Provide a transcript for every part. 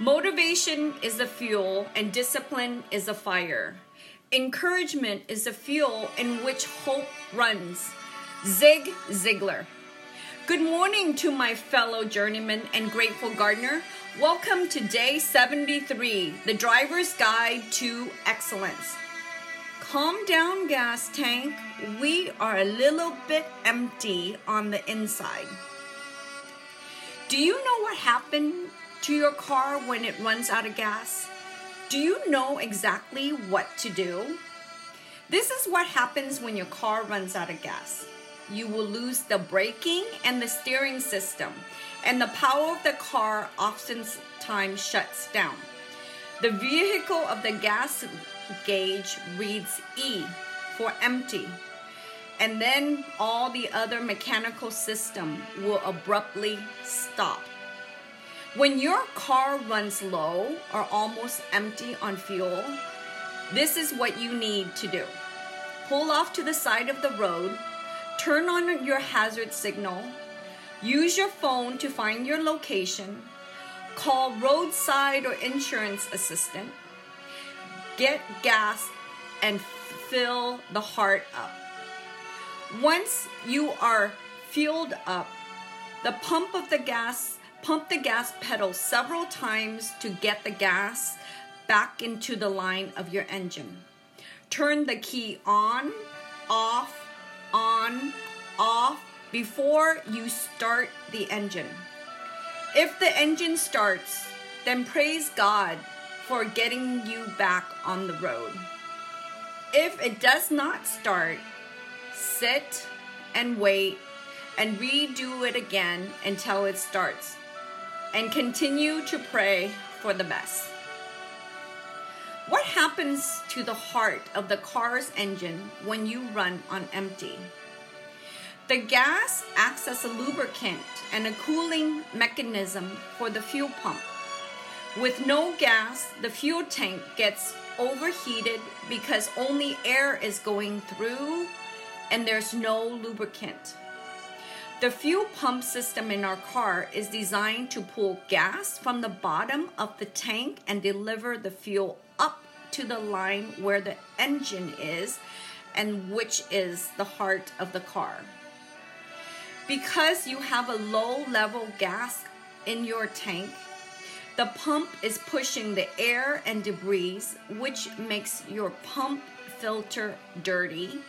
Motivation is the fuel, and discipline is the fire. Encouragement is the fuel in which hope runs. Zig Ziglar. Good morning to my fellow journeyman and grateful gardener. Welcome to day 73, the driver's guide to excellence. Calm down, gas tank. We are a little bit empty on the inside. Do you know what happened to your car when it runs out of gas? Do you know exactly what to do? This is what happens when your car runs out of gas. You will lose the braking and the steering system, and the power of the car oftentimes shuts down. The vehicle of the gas gauge reads E for empty, and then all the other mechanical system will abruptly stop. When your car runs low or almost empty on fuel, this is what you need to do. Pull off to the side of the road, turn on your hazard signal, use your phone to find your location, call roadside or insurance assistant, get gas, and fill the heart up. Once you are fueled up, the pump of the gas pump the gas pedal several times to get the gas back into the line of your engine. Turn the key on, off, on, off before you start the engine. If the engine starts, then praise God for getting you back on the road. If it does not start, sit and wait and redo it again until it starts. And continue to pray for the best. What happens to the heart of the car's engine when you run on empty? The gas acts as a lubricant and a cooling mechanism for the fuel pump. With no gas, the fuel tank gets overheated because only air is going through and there's no lubricant. The fuel pump system in our car is designed to pull gas from the bottom of the tank and deliver the fuel up to the line where the engine is and which is the heart of the car. Because you have a low level gas in your tank, the pump is pushing the air and debris, which makes your pump filter dirty,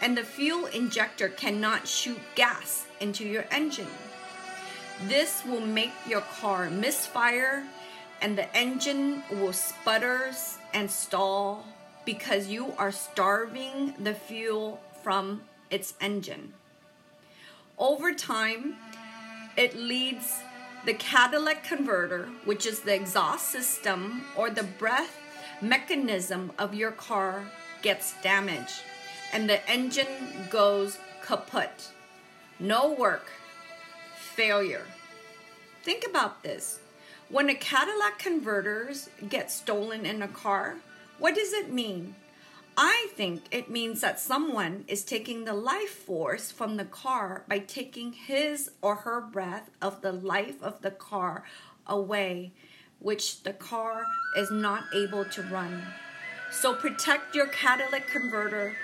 and the fuel injector cannot shoot gas into your engine. This will make your car misfire, and the engine will sputter and stall because you are starving the fuel from its engine. Over time, it leads the catalytic converter, which is the exhaust system or the breath mechanism of your car, gets damaged and the engine goes kaput. No work, failure. Think about this. When a catalytic converters get stolen in a car, what does it mean? I think it means that someone is taking the life force from the car by taking his or her breath of the life of the car away, which the car is not able to run. So protect your catalytic converter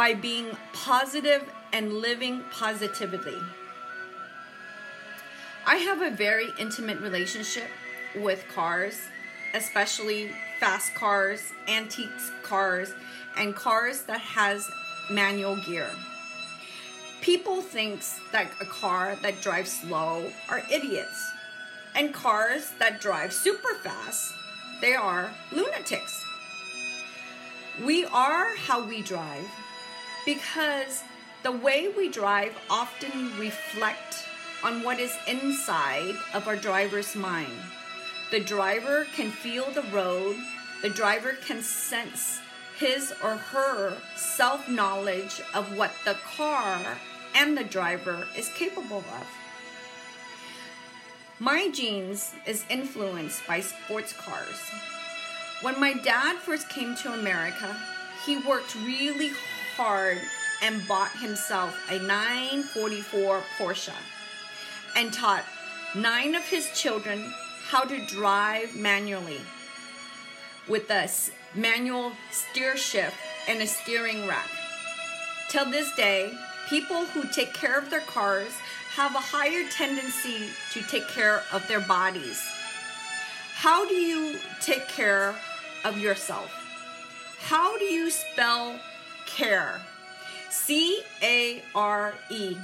by being positive and living positively. I have a very intimate relationship with cars, especially fast cars, antiques cars, and cars that has manual gear. People thinks that a car that drives slow are idiots, and cars that drive super fast, they are lunatics. We are how we drive because the way we drive often reflect on what is inside of our driver's mind. The driver can feel the road, the driver can sense his or her self knowledge of what the car and the driver is capable of. My genes is influenced by sports cars. When my dad first came to America, he worked really hard and bought himself a 944 Porsche and taught nine of his children how to drive manually with a manual steer shift and a steering rack. Till this day, people who take care of their cars have a higher tendency to take care of their bodies. How do you take care of yourself? How do you spell care? C A R E.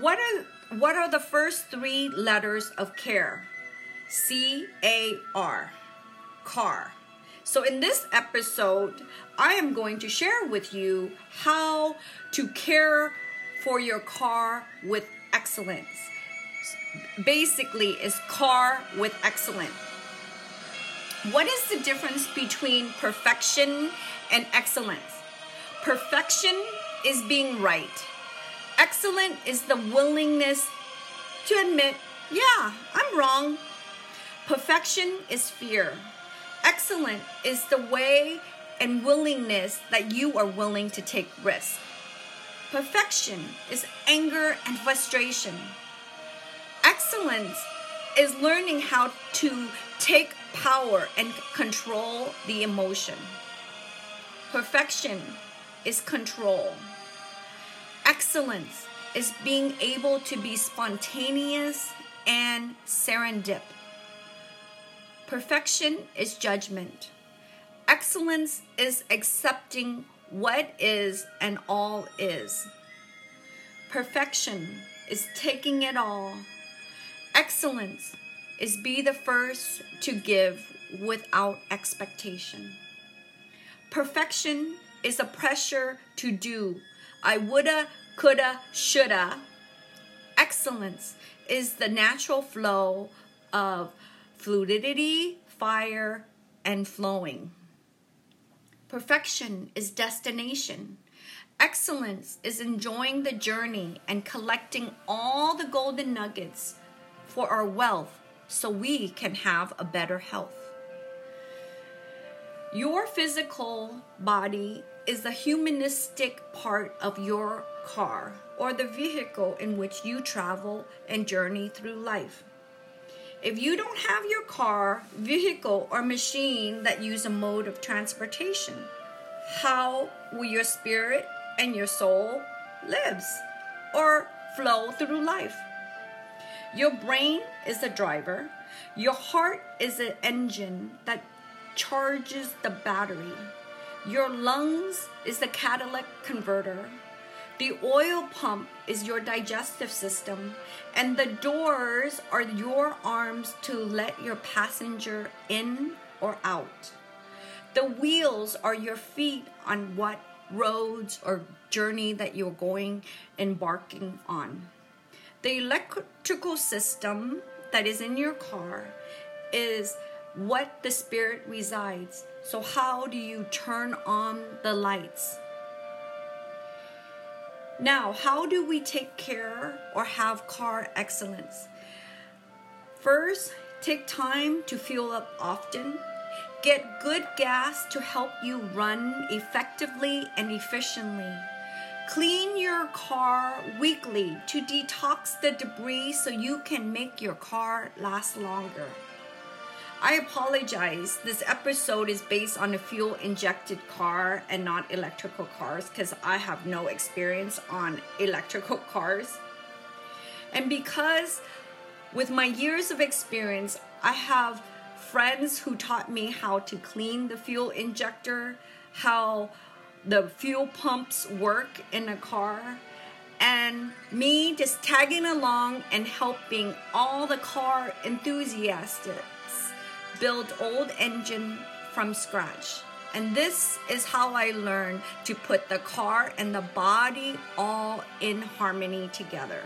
What are what are the first 3 letters of care? C A R. Car. So, in this episode, I am going to share with you how to care for your car with excellence. Basically, is car with excellence. What is the difference between perfection and excellence? Perfection is being right. Excellent is the willingness to admit, yeah, I'm wrong. Perfection is fear. Excellent is the way and willingness that you are willing to take risks. Perfection is anger and frustration. Excellence is learning how to take power and control the emotion. Perfection is control. Excellence is being able to be spontaneous and serendip. Perfection is judgment. Excellence is accepting what is and all is. Perfection is taking it all. Excellence is be the first to give without expectation. Perfection is a pressure to do. I woulda, coulda, shoulda. Excellence is the natural flow of fluidity, fire, and flowing. Perfection is destination. Excellence is enjoying the journey and collecting all the golden nuggets for our wealth so we can have a better health. Your physical body is the humanistic part of your car or the vehicle in which you travel and journey through life. If you don't have your car, vehicle, or machine that use a mode of transportation, how will your spirit and your soul lives or flow through life? Your brain is the driver. Your heart is the engine that charges the battery. Your lungs is the catalytic converter. The oil pump is your digestive system, and the doors are your arms to let your passenger in or out. The wheels are your feet on what roads or journey that you're going embarking on. The electrical system that is in your car is what the spirit resides. So, how do you turn on the lights? Now, how do we take care or have car excellence? First, take time to fuel up often. Get good gas to help you run effectively and efficiently. Clean your car weekly to detox the debris so you can make your car last longer. I apologize. This episode is based on a fuel injected car and not electrical cars because I have no experience on electrical cars. And because with my years of experience, I have friends who taught me how to clean the fuel injector, how the fuel pumps work in a car, and me just tagging along and helping all the car enthusiasts build old engine from scratch. And this is how I learned to put the car and the body all in harmony together.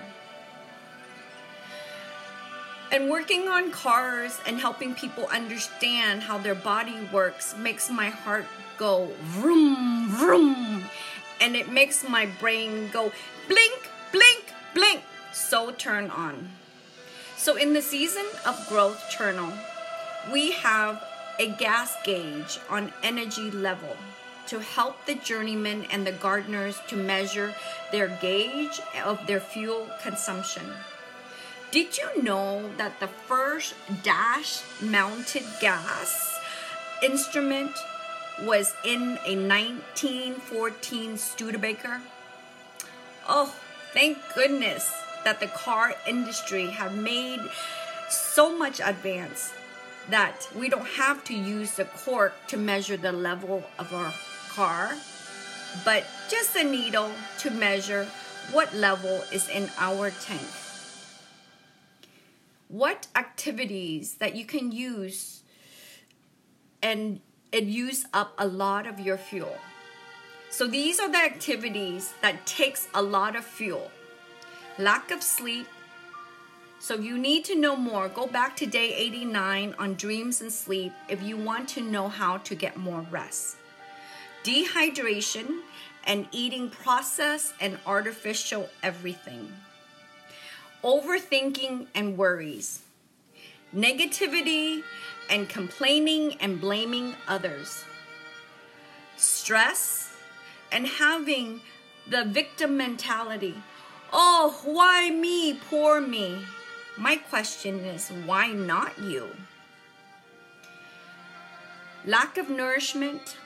And working on cars and helping people understand how their body works makes my heart go vroom, vroom. And it makes my brain go blink, blink, blink. So turn on. So, in the season of growth journal, we have a gas gauge on energy level to help the journeymen and the gardeners to measure their gauge of their fuel consumption. Did you know that the first dash mounted gas instrument was in a 1914 Studebaker? Oh, thank goodness that the car industry have made so much advance that we don't have to use the cork to measure the level of our car, but just a needle to measure what level is in our tank. What activities that you can use and it use up a lot of your fuel. So these are the activities that takes a lot of fuel. Lack of sleep. So you need to know more, go back to day 89 on dreams and sleep if you want to know how to get more rest. Dehydration and eating processed and artificial everything. Overthinking and worries. Negativity and complaining and blaming others. Stress and having the victim mentality. Oh, why me? Poor me. My question is, why not you? Lack of nourishment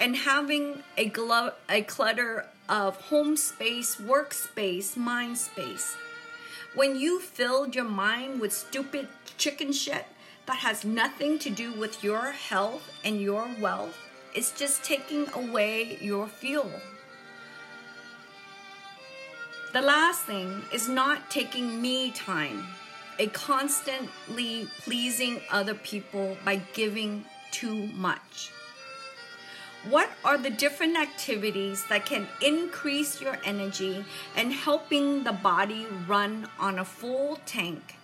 and having a, glo- a clutter of home space, workspace, mind space. When you filled your mind with stupid chicken shit, that has nothing to do with your health and your wealth. It's just taking away your fuel. The last thing is not taking me time, a constantly pleasing other people by giving too much. What are the different activities that can increase your energy and helping the body run on a full tank?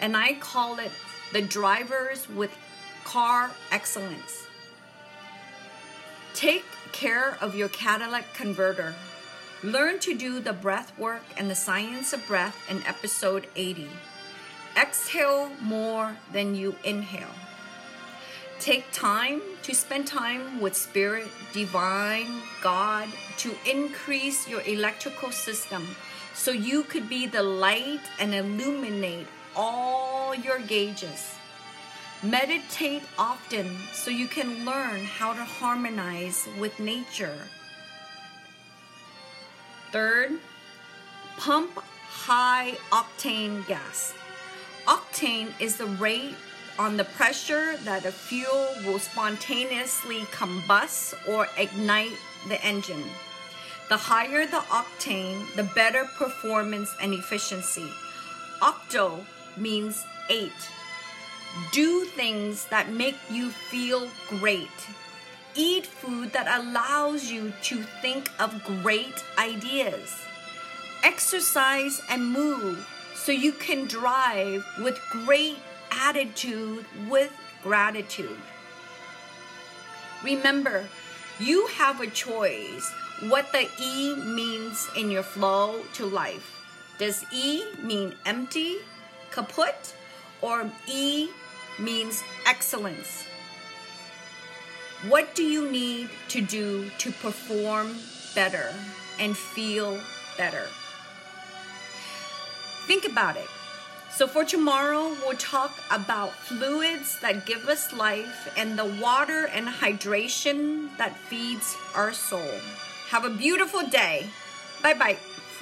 And I call it the drivers with car excellence. Take care of your catalytic converter. Learn to do the breath work and the science of breath in episode 80. Exhale more than you inhale. Take time to spend time with Spirit, Divine, God to increase your electrical system so you could be the light and illuminate all your gauges. Meditate often so you can learn how to harmonize with nature. Third, pump high octane gas. Octane is the rate on the pressure that a fuel will spontaneously combust or ignite the engine. The higher the octane, the better performance and efficiency. Octo means eight. Do things that make you feel great. Eat food that allows you to think of great ideas. Exercise and move so you can drive with great attitude with gratitude. Remember, you have a choice what the E means in your flow to life. Does E mean empty kaput, or E means excellence. What do you need to do to perform better and feel better? Think about it. So, for tomorrow, we'll talk about fluids that give us life and the water and hydration that feeds our soul. Have a beautiful day. Bye bye.